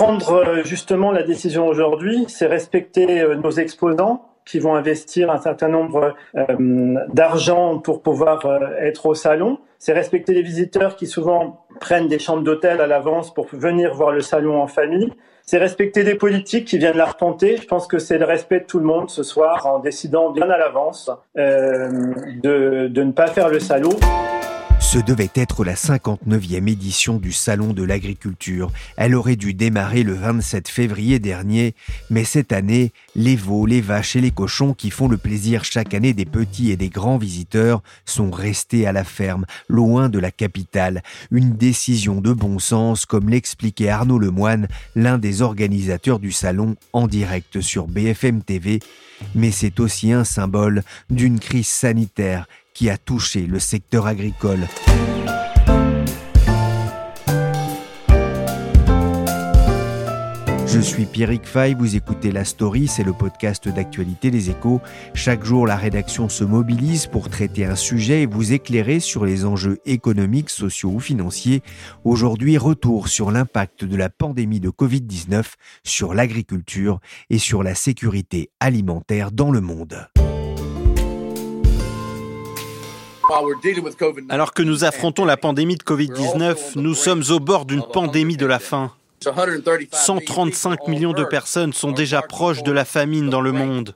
Prendre euh, justement la décision aujourd'hui, c'est respecter euh, nos exposants qui vont investir un certain nombre euh, d'argent pour pouvoir être au salon. C'est respecter les visiteurs qui souvent prennent des chambres d'hôtel à l'avance pour venir voir le salon en famille. C'est respecter des politiques qui viennent l'arpenter. Je pense que c'est le respect de tout le monde ce soir en décidant bien à l'avance de, ne pas faire le salaud. Ce devait être la 59e édition du Salon de l'agriculture. Elle aurait dû démarrer le 27 février dernier, mais cette année, les veaux, les vaches et les cochons qui font le plaisir chaque année des petits et des grands visiteurs sont restés à la ferme, loin de la capitale. Une décision de bon sens, comme l'expliquait Arnaud Lemoine, l'un des organisateurs du salon, en direct sur BFM TV. Mais c'est aussi un symbole d'une crise sanitaire qui a touché le secteur agricole. Je suis Pierrick Fay, vous écoutez La Story, c'est le podcast d'actualité des échos. Chaque jour, la rédaction se mobilise pour traiter un sujet et vous éclairer sur les enjeux économiques, sociaux ou financiers. Aujourd'hui, retour sur l'impact de la pandémie de Covid-19 sur l'agriculture et sur la sécurité alimentaire dans le monde. Alors que nous affrontons la pandémie de Covid-19, nous sommes au bord d'une pandémie de la faim. 135 millions de personnes sont déjà proches de la famine dans le monde.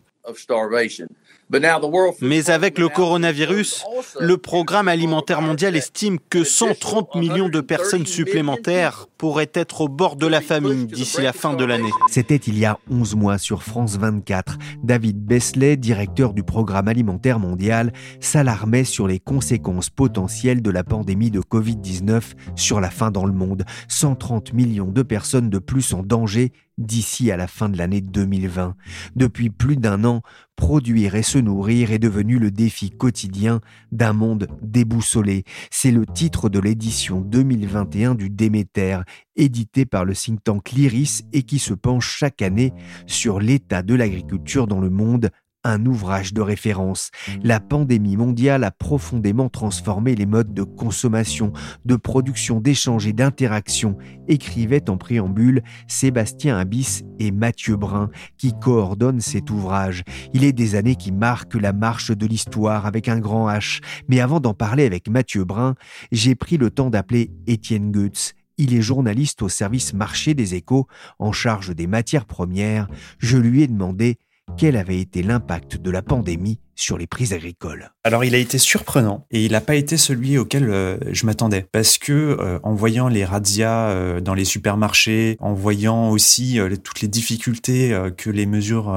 Mais avec le coronavirus, le programme alimentaire mondial estime que 130 millions de personnes supplémentaires pourraient être au bord de la famine d'ici la fin de l'année. C'était il y a 11 mois sur France 24. David Besley, directeur du programme alimentaire mondial, s'alarmait sur les conséquences potentielles de la pandémie de Covid-19 sur la faim dans le monde. 130 millions de personnes de plus en danger d'ici à la fin de l'année 2020. Depuis plus d'un an, produire et se nourrir est devenu le défi quotidien d'un monde déboussolé. C'est le titre de l'édition 2021 du Déméter, édité par le think tank Lyris et qui se penche chaque année sur l'état de l'agriculture dans le monde un ouvrage de référence. La pandémie mondiale a profondément transformé les modes de consommation, de production, d'échange et d'interaction, écrivaient en préambule Sébastien Abyss et Mathieu Brun, qui coordonnent cet ouvrage. Il est des années qui marquent la marche de l'histoire avec un grand H. Mais avant d'en parler avec Mathieu Brun, j'ai pris le temps d'appeler Étienne Goetz. Il est journaliste au service marché des échos, en charge des matières premières. Je lui ai demandé quel avait été l'impact de la pandémie sur les prix agricoles. Alors il a été surprenant et il n'a pas été celui auquel euh, je m'attendais. Parce que euh, en voyant les razzias euh, dans les supermarchés, en voyant aussi toutes les difficultés que les mesures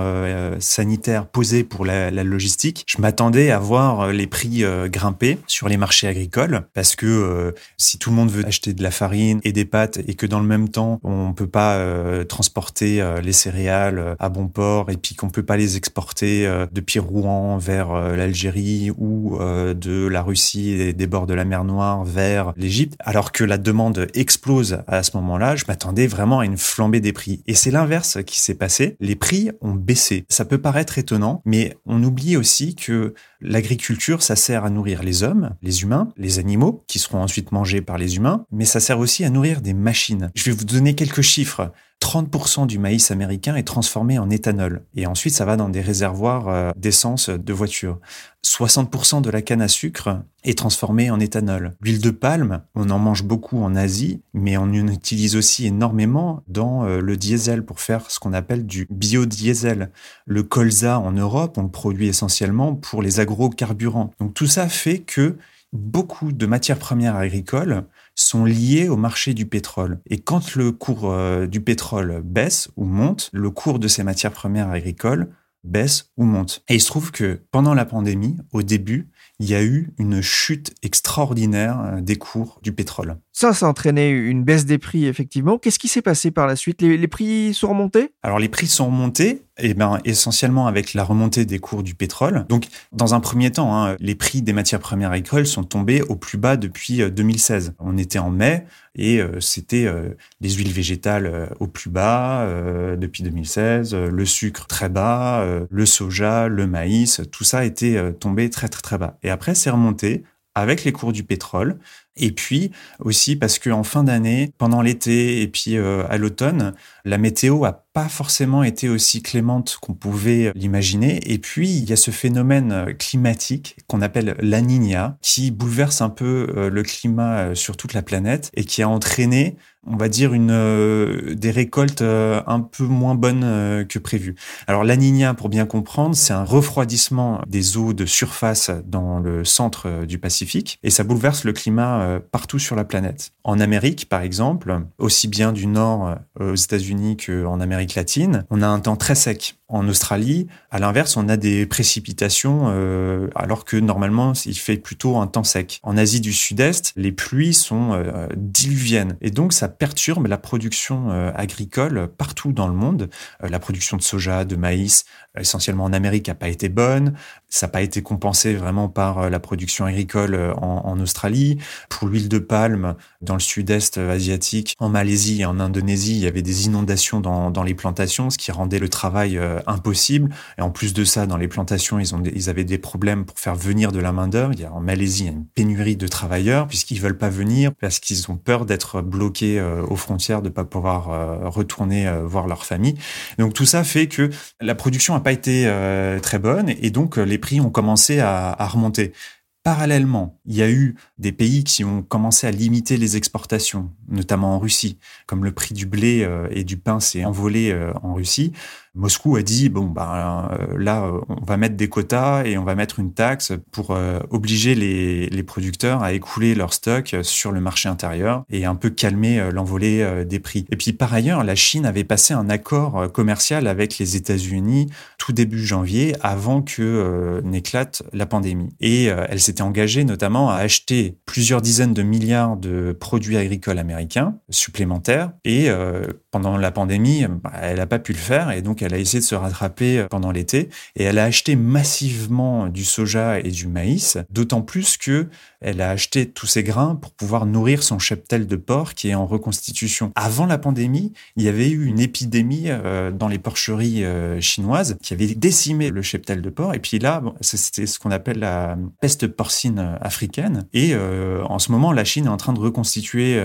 sanitaires posaient pour la, la logistique, je m'attendais à voir les prix grimper sur les marchés agricoles. Parce que si tout le monde veut acheter de la farine et des pâtes et que dans le même temps on peut pas transporter les céréales à bon port et puis qu'on peut pas les exporter depuis Rouen vers euh, l'Algérie ou euh, de la Russie des bords de la mer Noire vers l'Égypte, alors que la demande explose à ce moment-là, je m'attendais vraiment à une flambée des prix. Et c'est l'inverse qui s'est passé. Les prix ont baissé. Ça peut paraître étonnant, mais on oublie aussi que l'agriculture, ça sert à nourrir les hommes, les humains, les animaux, qui seront ensuite mangés par les humains, mais ça sert aussi à nourrir des machines. Je vais vous donner quelques chiffres. 30% du maïs américain est transformé en éthanol. Et ensuite, ça va dans des réservoirs euh, d'essence de voitures. 60% de la canne à sucre est transformée en éthanol. L'huile de palme, on en mange beaucoup en Asie, mais on en utilise aussi énormément dans euh, le diesel pour faire ce qu'on appelle du biodiesel. Le colza en Europe, on le produit essentiellement pour les agrocarburants. Donc tout ça fait que beaucoup de matières premières agricoles sont liées au marché du pétrole. Et quand le cours euh, du pétrole baisse ou monte, le cours de ces matières premières agricoles baisse ou monte. Et il se trouve que pendant la pandémie, au début, il y a eu une chute extraordinaire euh, des cours du pétrole. Ça, ça a entraîné une baisse des prix, effectivement. Qu'est-ce qui s'est passé par la suite? Les, prix sont remontés? Alors, les prix sont remontés, eh ben, essentiellement avec la remontée des cours du pétrole. Donc, dans un premier temps, hein, les prix des matières premières agricoles sont tombés au plus bas depuis 2016. Euh, On était en mai, et euh, c'était les huiles végétales au plus bas depuis 2016, le sucre très bas, le soja, le maïs, tout ça était tombé très très très bas. Et après, c'est remonté avec les cours du pétrole. Et puis aussi parce qu'en fin d'année, pendant l'été et puis euh, à l'automne, la météo a pas forcément été aussi clémente qu'on pouvait l'imaginer. Et puis il y a ce phénomène climatique qu'on appelle la Niña, qui bouleverse un peu euh, le climat euh, sur toute la planète et qui a entraîné on va dire une des récoltes un peu moins bonnes que prévu. Alors la Niña, pour bien comprendre, c'est un refroidissement des eaux de surface dans le centre du Pacifique et ça bouleverse le climat euh, partout sur la planète. En Amérique, par exemple, aussi bien du nord euh, aux États-Unis qu'en Amérique latine, on a un temps très sec. En Australie, à l'inverse, on a des précipitations euh, alors que normalement il fait plutôt un temps sec. En Asie du Sud-Est, les pluies sont diluviennes et donc ça perturbe la production agricole partout dans le monde. la production de soja, de maïs, essentiellement en Amérique, n'a pas été bonne. Ça n'a pas été compensé vraiment par euh, la production agricole euh, en, Australie. Pour l'huile de palme, dans le sud-est asiatique, en Malaisie et en Indonésie, il y avait des inondations dans les plantations, ce qui rendait le travail euh, impossible. Et en plus de ça, dans les plantations, ils, ont ils avaient des problèmes pour faire venir de la main-d'œuvre. En Malaisie, il y a une pénurie de travailleurs puisqu'ils veulent pas venir parce qu'ils ont peur d'être bloqués aux frontières, de pas pouvoir retourner voir leur famille. Donc tout ça fait que la production n'a pas été très bonne et donc les prix ont commencé à, remonter. Parallèlement, il y a eu des pays qui ont commencé à limiter les exportations, notamment en Russie, comme le prix du blé euh, et du pain s'est envolé euh, en Russie. Moscou a dit bon bah là on va mettre des quotas et on va mettre une taxe pour euh, obliger les, les, producteurs à écouler leurs stocks sur le marché intérieur et un peu calmer euh, l'envolée des prix. Et puis par ailleurs, la Chine avait passé un accord commercial avec les États-Unis tout début janvier avant que n'éclate la pandémie. Et elle s'était engagée notamment à acheter plusieurs dizaines de milliards de produits agricoles américains supplémentaires et pendant la pandémie, bah, elle n'a pas pu le faire et donc a essayé de se rattraper euh, pendant l'été et elle a acheté massivement du soja et du maïs, d'autant plus que elle a acheté tous ces grains pour pouvoir nourrir son cheptel de porc qui est en reconstitution. Avant la pandémie, il y avait eu une épidémie euh, dans les porcheries euh, chinoises qui avait décimé le cheptel de porc et puis là, c'était ce qu'on appelle la peste porcine africaine et en ce moment, la Chine est en train de reconstituer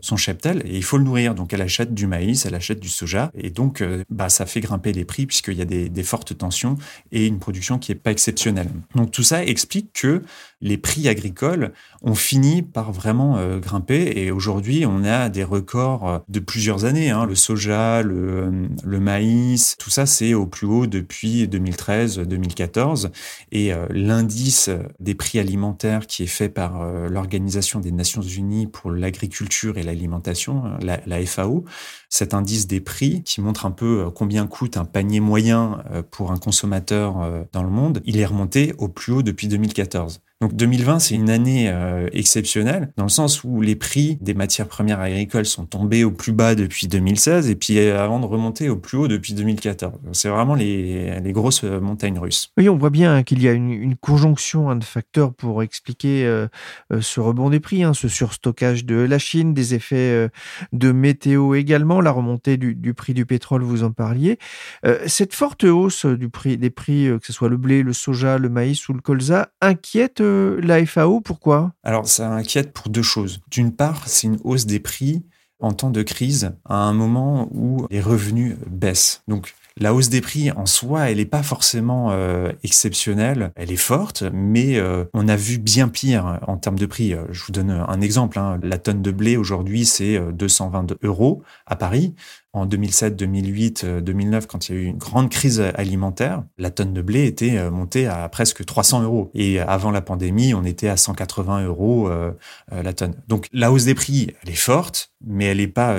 son cheptel et il faut le nourrir. Donc elle achète du maïs, elle achète du soja et donc bah ça fait grimper les prix puisqu'il y a des, fortes tensions et une production qui n'est pas exceptionnelle. Donc tout ça explique que les prix agricoles ont fini par vraiment euh, grimper et aujourd'hui on a des records euh, de plusieurs années. Hein. Le soja, le, le maïs, tout ça c'est au plus haut depuis 2013-2014 et euh, l'indice des prix alimentaires qui est fait par l'Organisation des Nations Unies pour l'agriculture et l'alimentation, la, la FAO, cet indice des prix qui montre un peu combien coûte un panier moyen pour un consommateur dans le monde, il est remonté au plus haut depuis 2014. Donc 2020, c'est une année euh, exceptionnelle dans le sens où les prix des matières premières agricoles sont tombés au plus bas depuis 2016 et puis euh, avant de remonter au plus haut depuis 2014. C'est vraiment les, les, grosses euh, montagnes russes. Oui, on voit bien qu'il y a une, conjonction hein, de facteurs pour expliquer ce rebond des prix, hein, ce surstockage de la Chine, des effets de météo également, la remontée du, prix du pétrole, vous en parliez. cette forte hausse des prix, que ce soit le blé, le soja, le maïs ou le colza, inquiète la FAO Pourquoi? Alors, ça inquiète pour deux choses. D'une part, c'est une hausse des prix en temps de crise à un moment où les revenus baissent. Donc, la hausse des prix en soi, elle n'est pas forcément euh, exceptionnelle, elle est forte, mais euh, on a vu bien pire en termes de prix. Je vous donne un exemple. Hein. La tonne de blé aujourd'hui, c'est 222 euh, euros à Paris. En 2007, 2008, 2009, quand il y a eu une grande crise alimentaire, la tonne de blé était montée à presque 300 euros. Et avant la pandémie, on était à 180 euros la tonne. Donc la hausse des prix, elle est forte, mais elle n'est pas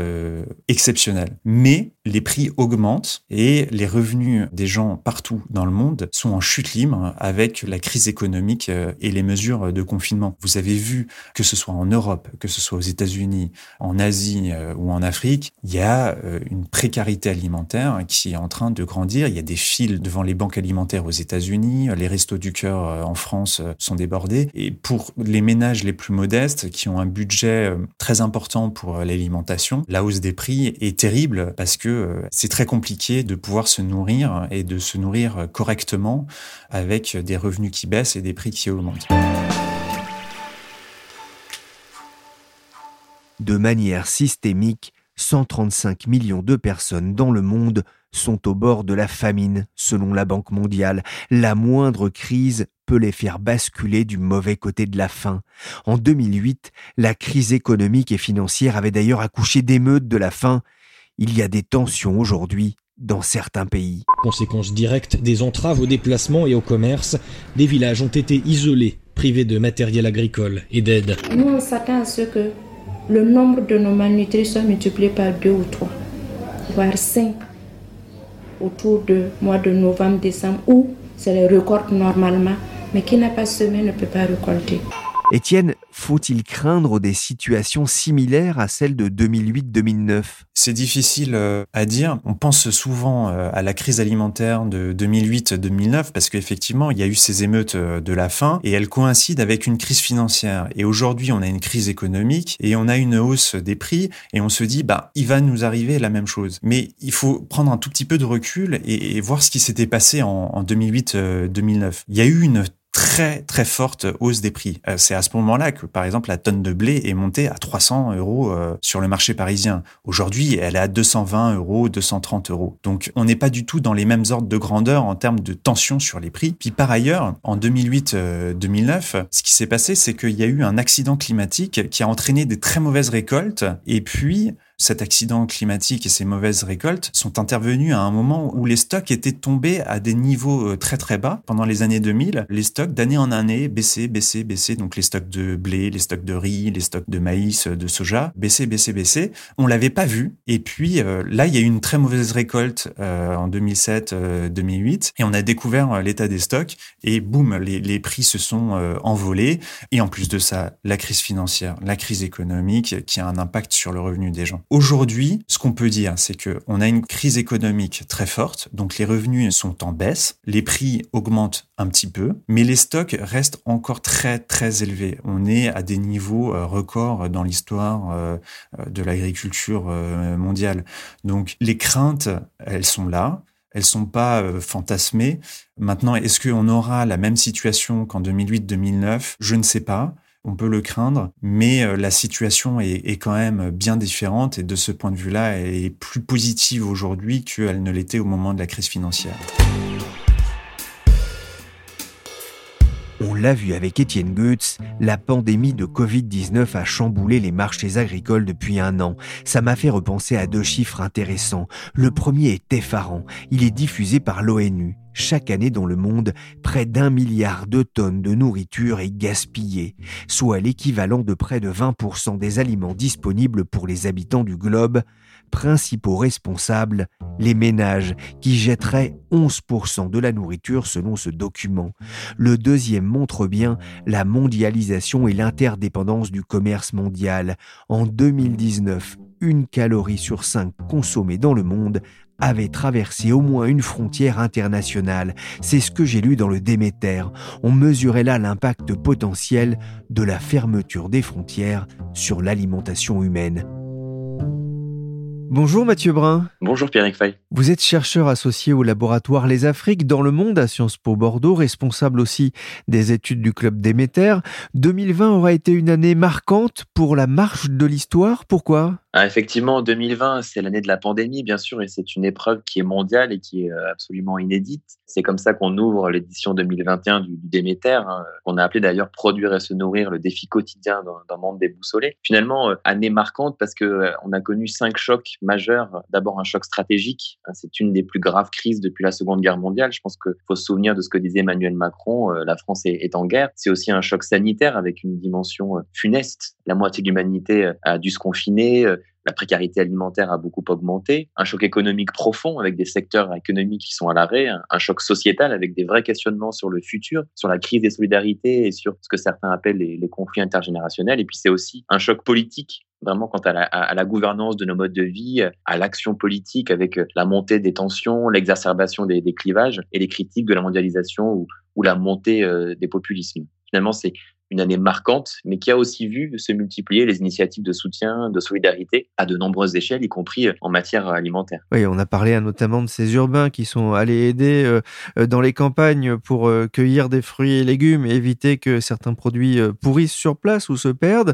exceptionnelle. Mais les prix augmentent et les revenus des gens partout dans le monde sont en chute libre avec la crise économique et les mesures de confinement. Vous avez vu que ce soit en Europe, que ce soit aux États-Unis, en Asie euh, ou en Afrique, il y a euh, une précarité alimentaire qui est en train de grandir. Il y a des files devant les banques alimentaires aux États-Unis, les restos du cœur euh, en France sont débordés. Et pour les ménages les plus modestes qui ont un budget très important pour l'alimentation, la hausse des prix est terrible parce que c'est très compliqué de pouvoir se nourrir et de se nourrir correctement avec des revenus qui baissent et des prix qui augmentent. De manière systémique, 135 millions de personnes dans le monde sont au bord de la famine, selon la Banque mondiale. La moindre crise peut les faire basculer du mauvais côté de la faim. En 2008, la crise économique et financière avait d'ailleurs accouché d'émeutes de la faim. Il y a des tensions aujourd'hui dans certains pays. Conséquence directe des entraves aux déplacements et au commerce, des villages ont été isolés, privés de matériel agricole et d'aide. Nous, on s'attend à ce que le nombre de nos malnutris soit multiplié par deux ou trois, voire cinq, autour du mois de novembre-décembre, où c'est le record normalement, mais qui n'a pas semé ne peut pas récolter. Étienne, faut-il craindre des situations similaires à celles de 2008-2009 C'est difficile euh, à dire. On pense souvent euh, à la crise alimentaire de 2008-2009 parce qu'effectivement, il y a eu ces émeutes euh, de la faim et elles coïncident avec une crise financière. Et aujourd'hui, on a une crise économique et on a une hausse des prix et on se dit, bah, il va nous arriver la même chose. Mais il faut prendre un tout petit peu de recul et, voir ce qui s'était passé en, en 2008-2009. Il y a eu une très très forte hausse des prix. Euh, c'est à ce moment-là que, par exemple, la tonne de blé est montée à 300 euros euh, sur le marché parisien. Aujourd'hui, elle est à 220 euros, 230 euros. Donc, on n'est pas du tout dans les mêmes ordres de grandeur en termes de tension sur les prix. Puis par ailleurs, en 2008-2009, euh, ce qui s'est passé, c'est qu'il y a eu un accident climatique qui a entraîné des très mauvaises récoltes. Et puis, cet accident climatique et ces mauvaises récoltes sont intervenus à un moment où les stocks étaient tombés à des niveaux euh, très très bas. Pendant les années 2000, les stocks d'année en année baissaient, baissaient, baissaient. Donc les stocks de blé, les stocks de riz, les stocks de maïs, de soja, baissaient, baissaient, baissaient. On l'avait pas vu. Et puis euh, là, il y a eu une très mauvaise récolte euh, en 2007-2008 et on a découvert l'état des stocks et boum, les, les prix se sont envolés. Et en plus de ça, la crise financière, la crise économique qui a un impact sur le revenu des gens. Aujourd'hui, ce qu'on peut dire, c'est qu'on a une crise économique très forte, donc les revenus sont en baisse, les prix augmentent un petit peu, mais les stocks restent encore très très élevés. On est à des niveaux euh, records dans l'histoire euh, de l'agriculture euh, mondiale. Donc les craintes, elles sont là. Elles sont pas fantasmées. Maintenant, est-ce qu'on aura la même situation qu'en 2008-2009 Je ne sais pas on peut le craindre, mais euh, la situation est, quand même bien différente et de ce point de vue-là, est plus positive aujourd'hui qu'elle ne l'était au moment de la crise financière. On l'a vu avec Étienne Goetz, la pandémie de Covid-19 a chamboulé les marchés agricoles depuis un an. Ça m'a fait repenser à deux chiffres intéressants. Le premier est effarant. Il est diffusé par l'ONU. Chaque année dans le monde, près d'un milliard de tonnes de nourriture est gaspillée, soit l'équivalent de près de 20% des aliments disponibles pour les habitants du globe, principaux responsables, les ménages, qui jetteraient 11% de la nourriture selon ce document. Le deuxième montre bien la mondialisation et l'interdépendance du commerce mondial. En 2019, une calorie sur cinq consommée dans le monde avait traversé au moins une frontière internationale. C'est ce que j'ai lu dans le Déméter. On mesurait là l'impact potentiel de la fermeture des frontières sur l'alimentation humaine. Bonjour Mathieu Brun. Bonjour Pierre Fay. Vous êtes chercheur associé au laboratoire Les Afriques dans le monde à Sciences Po Bordeaux, responsable aussi des études du club Déméter. 2020 aura été une année marquante pour la marche de l'histoire. Pourquoi? Ah, Effectivement, 2020, c'est l'année de la pandémie, bien sûr, et c'est une épreuve qui est mondiale et qui est euh, absolument inédite. C'est comme ça qu'on ouvre l'édition 2021 du, Déméter, hein, qu'on a appelé d'ailleurs Produire et se nourrir, le défi quotidien d'un monde déboussolé. Finalement, euh, année marquante parce que euh, on a connu cinq chocs majeurs. D'abord, un choc stratégique. Hein, c'est une des plus graves crises depuis la Seconde Guerre mondiale. Je pense qu'il faut se souvenir de ce que disait Emmanuel Macron. la France est, est en guerre. C'est aussi un choc sanitaire avec une dimension funeste. La moitié de l'humanité a dû se confiner la précarité alimentaire a beaucoup augmenté, un choc économique profond avec des secteurs économiques qui sont à l'arrêt, un, choc sociétal avec des vrais questionnements sur le futur, sur la crise des solidarités et sur ce que certains appellent les, conflits intergénérationnels. Et puis c'est aussi un choc politique vraiment quant à la, gouvernance de nos modes de vie, à l'action politique avec la montée des tensions, l'exacerbation des, clivages et les critiques de la mondialisation ou, la montée euh, des populismes. Finalement, c'est une année marquante, mais qui a aussi vu se multiplier les initiatives de soutien, de solidarité à de nombreuses échelles, y compris en matière alimentaire. Oui, on a parlé notamment de ces urbains qui sont allés aider euh, euh, dans les campagnes pour euh, cueillir des fruits et légumes et éviter que certains produits pourrissent sur place ou se perdent.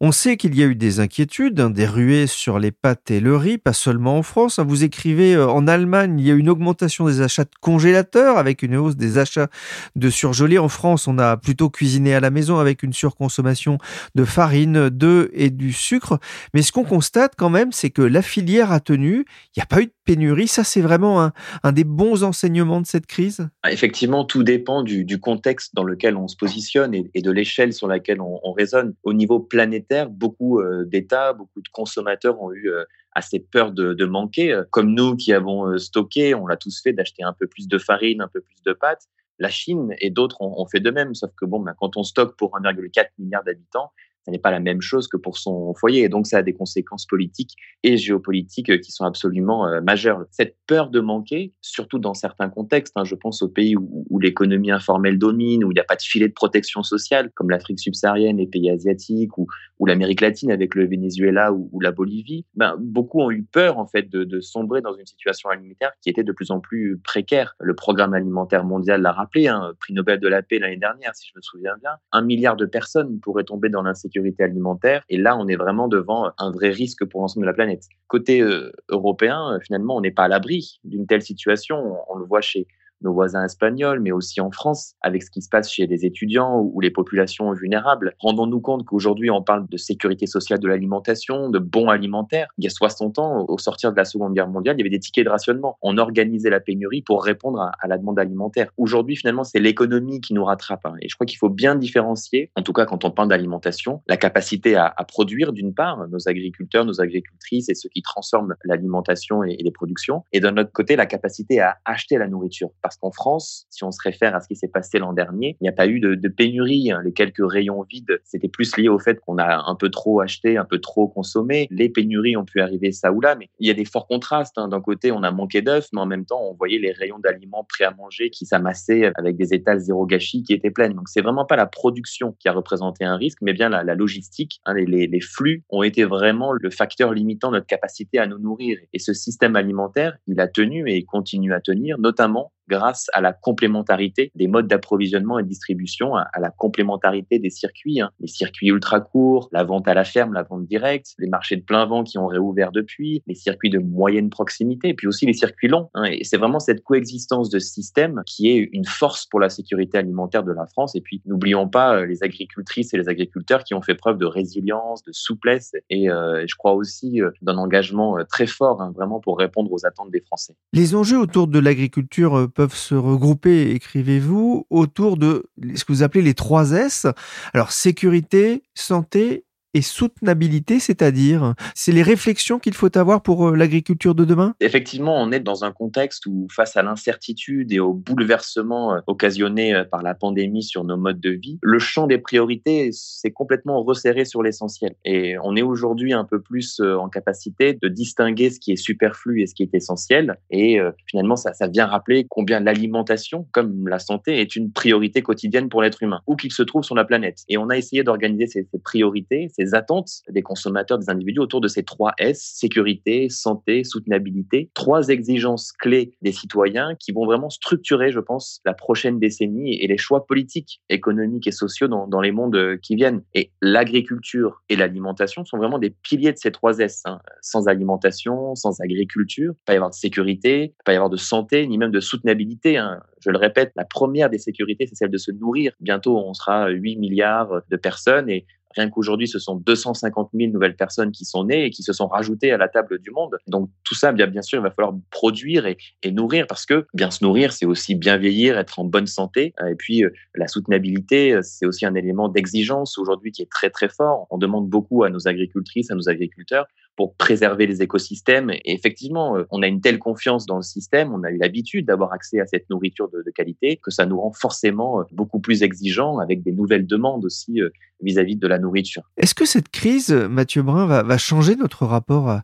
On sait qu'il y a eu des inquiétudes, hein, des ruées sur les pâtes et le riz, pas seulement en France. Hein. Vous écrivez en Allemagne, il y a une augmentation des achats de congélateurs avec une hausse des achats de surgelés. En France, on a plutôt cuisiné à la maison avec une surconsommation de farine, d'œufs et du sucre. Mais ce qu'on constate quand même, c'est que la filière a tenu, il n'y a pas eu de pénurie. Ça, c'est vraiment un, des bons enseignements de cette crise ah, Effectivement, tout dépend du, contexte dans lequel on se positionne et, de l'échelle sur laquelle on, raisonne. Au niveau planétaire, beaucoup euh, d'États, beaucoup de consommateurs ont eu... Euh, assez peur de, manquer. Comme nous qui avons euh, stocké, on l'a tous fait d'acheter un peu plus de farine, un peu plus de pâtes. La Chine et d'autres ont, fait de même, sauf que bon, ben, quand on stocke pour 1,4 milliard d'habitants, ce n'est pas la même chose que pour son foyer. Et donc, ça a des conséquences politiques et géopolitiques euh, qui sont absolument euh, majeures. Cette peur de manquer, surtout dans certains contextes, hein, je pense aux pays où, l'économie informelle domine, où il n'y a pas de filet de protection sociale, comme l'Afrique subsaharienne, les pays asiatiques ou, l'Amérique latine avec le Venezuela ou, la Bolivie, ben, beaucoup ont eu peur en fait de, de, sombrer dans une situation alimentaire qui était de plus en plus précaire. Le programme alimentaire mondial l'a rappelé, hein, prix Nobel de la paix l'année dernière, si je me souviens bien, un milliard de personnes pourraient tomber dans l'insécurité alimentaire. Et là, on est vraiment devant un vrai risque pour l'ensemble de la planète. Côté euh, européen, euh, finalement, on n'est pas à l'abri d'une telle situation. on, le voit chez nos voisins espagnols, mais aussi en France, avec ce qui se passe chez les étudiants ou les populations vulnérables. Rendons-nous compte qu'aujourd'hui, on parle de sécurité sociale de l'alimentation, de bons alimentaires. Il y a 60 ans, au sortir de la Seconde Guerre mondiale, il y avait des tickets de rationnement. On organisait la pénurie pour répondre à, la demande alimentaire. Aujourd'hui, finalement, c'est l'économie qui nous rattrape. Hein. Et je crois qu'il faut bien différencier, en tout cas quand on parle d'alimentation, la capacité à, produire d'une part, nos agriculteurs, nos agricultrices et ceux qui transforment l'alimentation et, et les productions, et d'un autre côté, la capacité à acheter la nourriture parce qu'en France, si on se réfère à ce qui s'est passé l'an dernier, il n'y a pas eu de, pénurie. Hein. Les quelques rayons vides, c'était plus lié au fait qu'on a un peu trop acheté, un peu trop consommé. Les pénuries ont pu arriver ça ou là, mais il y a des forts contrastes. Hein. D'un côté, on a manqué d'œufs, mais en même temps, on voyait les rayons d'aliments prêts à manger qui s'amassaient avec des étals zéro gâchis qui étaient pleines. Donc, c'est vraiment pas la production qui a représenté un risque, mais bien la, logistique. Hein. Les, les flux ont été vraiment le facteur limitant notre capacité à nous nourrir. Et ce système alimentaire, il a tenu et il continue à tenir, notamment grâce à la complémentarité des modes d'approvisionnement et de distribution, à, la complémentarité des circuits, hein. les circuits ultra courts, la vente à la ferme, la vente directe, les marchés de plein vent qui ont réouvert depuis, les circuits de moyenne proximité, puis aussi les circuits longs. Hein. Et c'est vraiment cette coexistence de systèmes qui est une force pour la sécurité alimentaire de la France. Et puis n'oublions pas euh, les agricultrices et les agriculteurs qui ont fait preuve de résilience, de souplesse et euh, je crois aussi euh, d'un engagement très fort hein, vraiment pour répondre aux attentes des Français. Les enjeux autour de l'agriculture peuvent se regrouper, écrivez-vous, autour de ce que vous appelez les trois S. Alors sécurité, santé et soutenabilité, c'est-à-dire C'est les réflexions qu'il faut avoir pour euh, l'agriculture de demain? Effectivement, on est dans un contexte où, face à l'incertitude et au bouleversement euh, occasionné euh, par la pandémie sur nos modes de vie, le champ des priorités s'est complètement resserré sur l'essentiel. Et on est aujourd'hui un peu plus en capacité de distinguer ce qui est superflu et ce qui est essentiel. Et finalement, ça, vient rappeler combien l'alimentation, comme la santé, est une priorité quotidienne pour l'être humain, où qu'il se trouve sur la planète. Et on a essayé d'organiser ces, ces priorités, ces attentes des consommateurs, des individus autour de ces trois S, sécurité, santé, soutenabilité, trois exigences clés des citoyens qui vont vraiment structurer, je pense, la prochaine décennie et les choix politiques, économiques et sociaux dans, les mondes qui viennent. Et l'agriculture et l'alimentation sont vraiment des piliers de ces trois S. Hein. Sans alimentation, sans agriculture, pas y avoir de sécurité, pas y avoir de santé, ni même de soutenabilité. Hein. Je le répète, la première des sécurités, c'est celle de se nourrir. Bientôt, on sera 8 milliards de personnes et Rien qu'aujourd'hui, ce sont 250 000 nouvelles personnes qui sont nées et qui se sont rajoutées à la table du monde. Donc tout ça, bien, sûr, il va falloir produire et, nourrir parce que bien se nourrir, c'est aussi bien vieillir, être en bonne santé. Et puis euh, la soutenabilité, euh, c'est aussi un élément d'exigence aujourd'hui qui est très très fort. On demande beaucoup à nos agricultrices, à nos agriculteurs pour préserver les écosystèmes. Et effectivement, euh, on a une telle confiance dans le système, on a eu l'habitude d'avoir accès à cette nourriture de, qualité, que ça nous rend forcément euh, beaucoup plus exigeants avec des nouvelles demandes aussi euh, vis-à-vis de la nourriture. Est-ce que cette crise, Mathieu Brun, va, changer notre rapport à,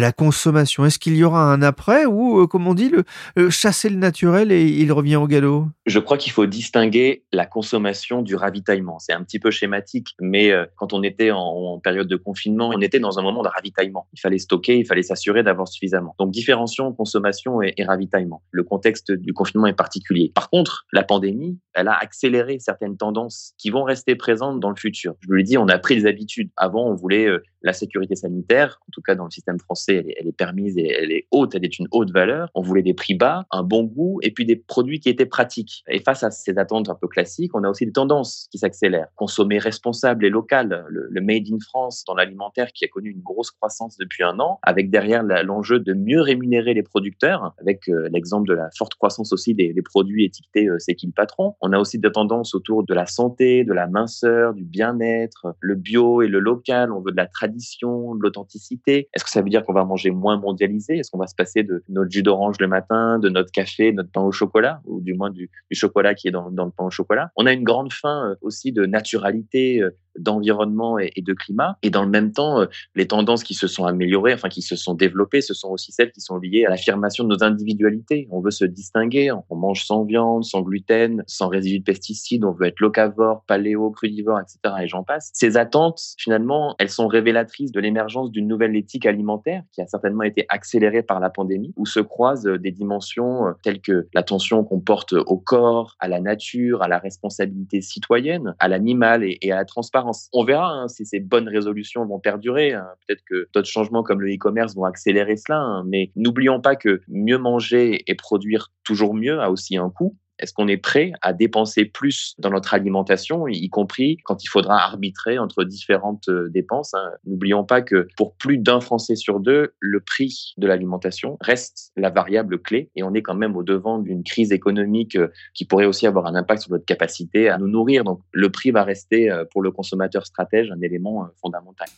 la consommation? Est-ce qu'il y aura un après ou, comme on dit, le, chasser le naturel et il revient au galop? Je crois qu'il faut distinguer la consommation du ravitaillement. C'est un petit peu schématique, mais quand on était en, en période de confinement, on était dans un moment de ravitaillement il fallait stocker, il fallait s'assurer d'avoir suffisamment. Donc différenciation, consommation et, ravitaillement. Le contexte du confinement est particulier. Par contre, la pandémie, elle a accéléré certaines tendances qui vont rester présentes dans le futur. Je vous l'ai dit, on a pris les habitudes. Avant, on voulait euh, la sécurité sanitaire, en tout cas dans le système français, elle est, permise et elle est haute, elle est une haute valeur. On voulait des prix bas, un bon goût et puis des produits qui étaient pratiques. Et face à ces attentes un peu classiques, on a aussi des tendances qui s'accélèrent. Consommer responsable et local, le, Made in France dans l'alimentaire qui a connu une grosse croissance depuis un an, avec derrière l'enjeu de mieux rémunérer les producteurs, avec euh, l'exemple de la forte croissance aussi des, produits étiquetés euh, C'est qui le patron. On a aussi des tendances autour de la santé, de la minceur, du bien-être, le bio et le local. On veut de la tradition, de l'authenticité. Est-ce que ça veut dire qu'on va manger moins mondialisé? Est-ce qu'on va se passer de notre jus d'orange le matin, de notre café, notre pain au chocolat, ou du moins du, chocolat qui est dans, dans, le pain au chocolat? On a une grande faim euh, aussi de naturalité, d'environnement et, de climat. Et dans le même temps, euh, les tendances qui se sont améliorées, enfin qui se sont développées, ce sont aussi celles qui sont liées à l'affirmation de nos individualités. On veut se distinguer, on mange sans viande, sans gluten, sans résidus de pesticides, on veut être locavore, paléo, crudivore, etc. Et j'en passe. Ces attentes, finalement, elles sont révélatrices de l'émergence d'une nouvelle éthique alimentaire qui a certainement été accélérée par la pandémie, où se croisent euh, des dimensions euh, telles que l'attention qu'on porte au corps, à la nature, à la responsabilité citoyenne, à l'animal et à la transparence on verra hein, si ces bonnes résolutions vont perdurer. Hein. Peut-être que d'autres changements comme le e-commerce vont accélérer cela. Hein. Mais n'oublions pas que mieux manger et produire toujours mieux a aussi un coût. Est-ce qu'on est prêt à dépenser plus dans notre alimentation, y compris quand il faudra arbitrer entre différentes euh, dépenses hein? N'oublions pas que pour plus d'un Français sur deux, le prix de l'alimentation reste la variable clé et on est quand même au devant d'une crise économique euh, qui pourrait aussi avoir un impact sur notre capacité à nous nourrir. Donc le prix va rester euh, pour le consommateur stratège un élément fondamental.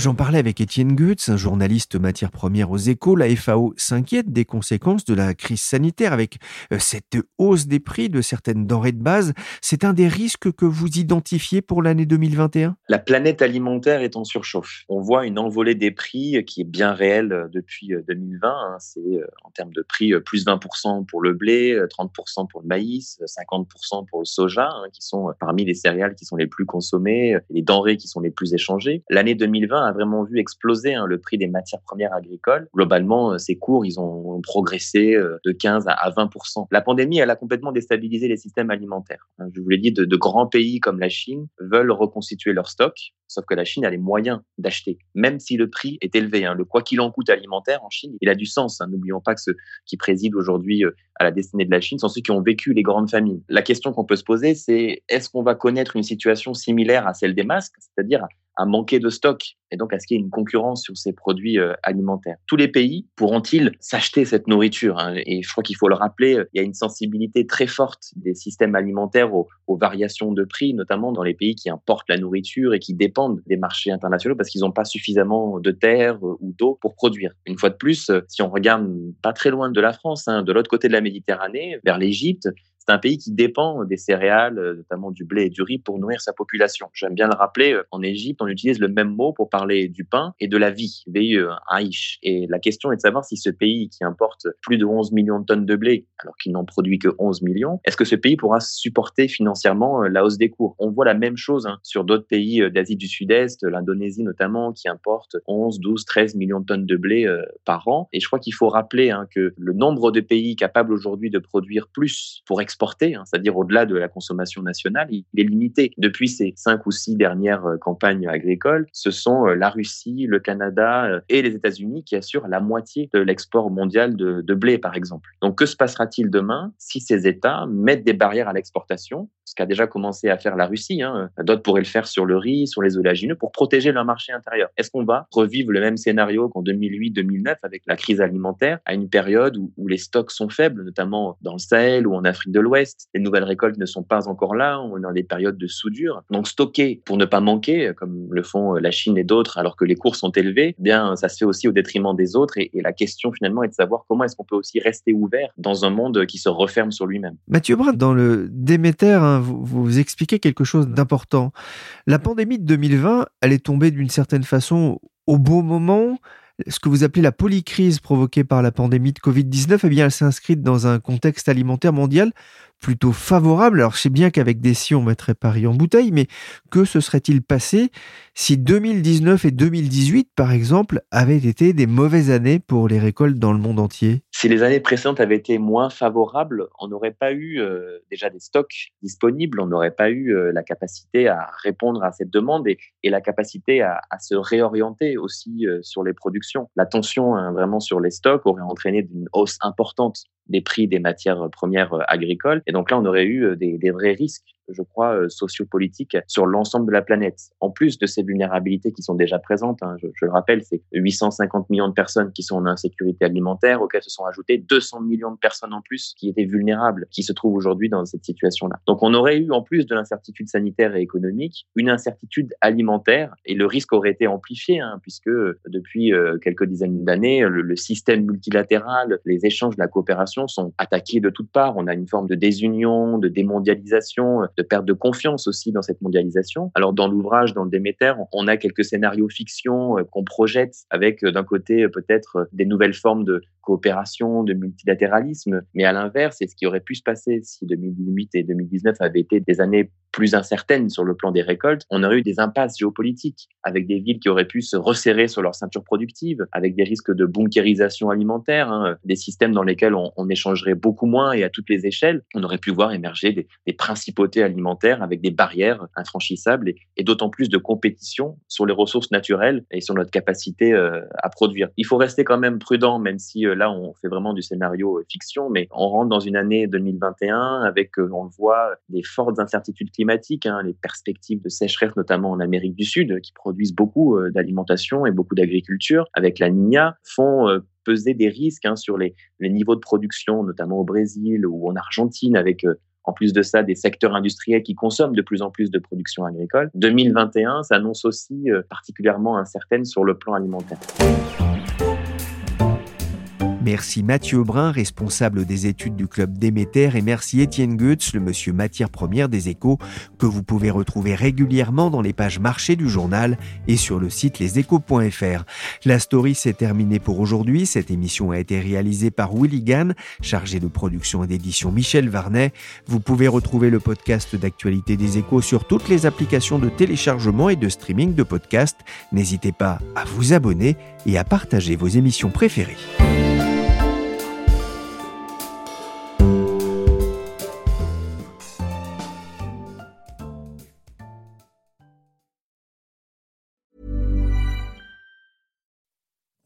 J'en parlais avec Étienne Goetz, un journaliste matière première aux échos. La FAO s'inquiète des conséquences de la crise sanitaire avec euh, cette hausse des prix de certaines denrées de base. C'est un des risques que vous identifiez pour l'année 2021 La planète alimentaire est en surchauffe. On voit une envolée des prix qui est bien réelle euh, depuis 2020. Euh, hein. C'est en termes de prix plus 20% pour le blé, 30% pour le maïs, 50% pour le soja, hein, qui sont parmi les céréales qui sont les plus consommées, les denrées qui sont les plus échangées. L'année 2020 a vraiment vu exploser hein, le prix des matières premières agricoles. Globalement, euh, ces cours, ils ont progressé euh, de 15 à 20 La pandémie, elle a complètement déstabilisé les systèmes alimentaires. Hein. Je vous l'ai dit, de, grands pays comme la Chine veulent reconstituer leur stock, sauf que la Chine a les moyens d'acheter, même si le prix est élevé. Hein. Le quoi qu'il en coûte alimentaire en Chine, il a du sens. N'oublions pas que ceux qui président aujourd'hui euh, à la destinée de la Chine sont ceux qui ont vécu les grandes famines. La question qu'on peut se poser, c'est est-ce qu'on va connaître une situation similaire à celle des masques, c'est-à-dire à manquer de stock et donc à ce qu'il y ait une concurrence sur ces produits euh, alimentaires. Tous les pays pourront-ils s'acheter cette nourriture hein? Et je crois qu'il faut le rappeler, euh, il y a une sensibilité très forte des systèmes alimentaires aux, variations de prix, notamment dans les pays qui importent la nourriture et qui dépendent des marchés internationaux parce qu'ils n'ont pas suffisamment de terre euh, ou d'eau pour produire. Une fois de plus, si on regarde pas très loin de la France, hein, de l'autre côté de la Méditerranée, vers l'Égypte, C'est un pays qui dépend des céréales, notamment du blé et du riz, pour nourrir sa population. J'aime bien le rappeler, en Égypte, on utilise le même mot pour parler du pain et de la vie, VIE, Aïch. Et la question est de savoir si ce pays qui importe plus de 11 millions de tonnes de blé, alors qu'il n'en produit que 11 millions, est-ce que ce pays pourra supporter financièrement la hausse des cours? On voit la même chose hein, sur d'autres pays d'Asie du Sud-Est, l'Indonésie notamment, qui importe 11, 12, 13 millions de tonnes de blé par an. Et je crois qu'il faut rappeler hein, que le nombre de pays capables aujourd'hui de produire plus pour exporter, hein, c'est-à-dire au-delà de la consommation nationale, il est limité. Depuis ces cinq ou six dernières euh, campagnes agricoles, ce sont euh, la Russie, le Canada euh, et les États-Unis qui assurent la moitié de l'export mondial de, blé, par exemple. Donc que se passera-t-il demain si ces États mettent des barrières à l'exportation? Ce qu'a déjà commencé à faire la Russie. Hein. D'autres pourraient le faire sur le riz, sur les oléagineux, pour protéger leur marché intérieur. Est-ce qu'on va revivre le même scénario qu'en 2008-2009 avec la crise alimentaire, à une période où, les stocks sont faibles, notamment dans le Sahel ou en Afrique de l'Ouest Les nouvelles récoltes ne sont pas encore là, on est dans des périodes de soudure. Donc stocker pour ne pas manquer, comme le font la Chine et d'autres, alors que les cours sont élevés, eh bien ça se fait aussi au détriment des autres. Et, la question finalement est de savoir comment est-ce qu'on peut aussi rester ouvert dans un monde qui se referme sur lui-même. Mathieu Brun, dans le Déméter, hein, vous, vous expliquez quelque chose d'important. La pandémie de 2020, elle est tombée d'une certaine façon au bon moment. Ce que vous appelez la polycrise provoquée par la pandémie de Covid-19, eh bien, elle s'inscrit dans un contexte alimentaire mondial plutôt favorable. Alors, je sais bien qu'avec des si, on mettrait Paris en bouteille, mais que se serait-il passé si 2019 et 2018, par exemple, avaient été des mauvaises années pour les récoltes dans le monde entier? Si les années précédentes avaient été moins favorables, on n'aurait pas eu euh, déjà des stocks disponibles, on n'aurait pas eu euh, la capacité à répondre à cette demande et, la capacité à, se réorienter aussi euh, sur les productions. La tension hein, vraiment sur les stocks aurait entraîné une hausse importante des prix des matières premières agricoles. Et donc là, on aurait eu des, des vrais risques je crois, euh, sociopolitique sur l'ensemble de la planète. En plus de ces vulnérabilités qui sont déjà présentes, hein, je, le rappelle, c'est 850 millions de personnes qui sont en insécurité alimentaire, auxquelles se sont ajoutées 200 millions de personnes en plus qui étaient vulnérables, qui se trouvent aujourd'hui dans cette situation-là. Donc on aurait eu, en plus de l'incertitude sanitaire et économique, une incertitude alimentaire et le risque aurait été amplifié, hein, puisque depuis euh, quelques dizaines d'années, le système multilatéral, les échanges, la coopération sont attaqués de toutes parts. On a une forme de désunion, de démondialisation, de perte de confiance aussi dans cette mondialisation. Alors dans l'ouvrage, dans le Déméter, on a quelques scénarios fiction euh, qu'on projette avec euh, d'un côté euh, peut-être des nouvelles formes de coopération, de multilatéralisme, mais à l'inverse, c'est ce qui aurait pu se passer si 2018 et 2019 avaient été des années plus incertaines sur le plan des récoltes, on aurait eu des impasses géopolitiques avec des villes qui auraient pu se resserrer sur leur ceinture productive, avec des risques de bunkérisation alimentaire, hein, des systèmes dans lesquels on, échangerait beaucoup moins et à toutes les échelles. On aurait pu voir émerger des, principautés alimentaires avec des barrières infranchissables et, d'autant plus de compétition sur les ressources naturelles et sur notre capacité euh, à produire. Il faut rester quand même prudent, même si euh, là on fait vraiment du scénario euh, fiction, mais on rentre dans une année 2021 avec, on le voit, des fortes incertitudes climatiques, hein, les perspectives de sécheresse notamment en Amérique du Sud, qui produisent beaucoup euh, d'alimentation et beaucoup d'agriculture, avec la Niña, font euh, peser des risques hein, sur les, niveaux de production, notamment au Brésil ou en Argentine, avec euh, en plus de ça des secteurs industriels qui consomment de plus en plus de production agricole. 2021 s'annonce aussi particulièrement incertaine sur le plan alimentaire. Merci Mathieu Brun, responsable des études du club Déméter, et merci Étienne Goetz, le monsieur matière première des échos, que vous pouvez retrouver régulièrement dans les pages marché du journal et sur le site leséchos.fr. La story s'est terminée pour aujourd'hui. Cette émission a été réalisée par Willy Gann, chargé de production et d'édition Michel Varnet. Vous pouvez retrouver le podcast d'actualité des échos sur toutes les applications de téléchargement et de streaming de podcasts. N'hésitez pas à vous abonner et à partager vos émissions préférées.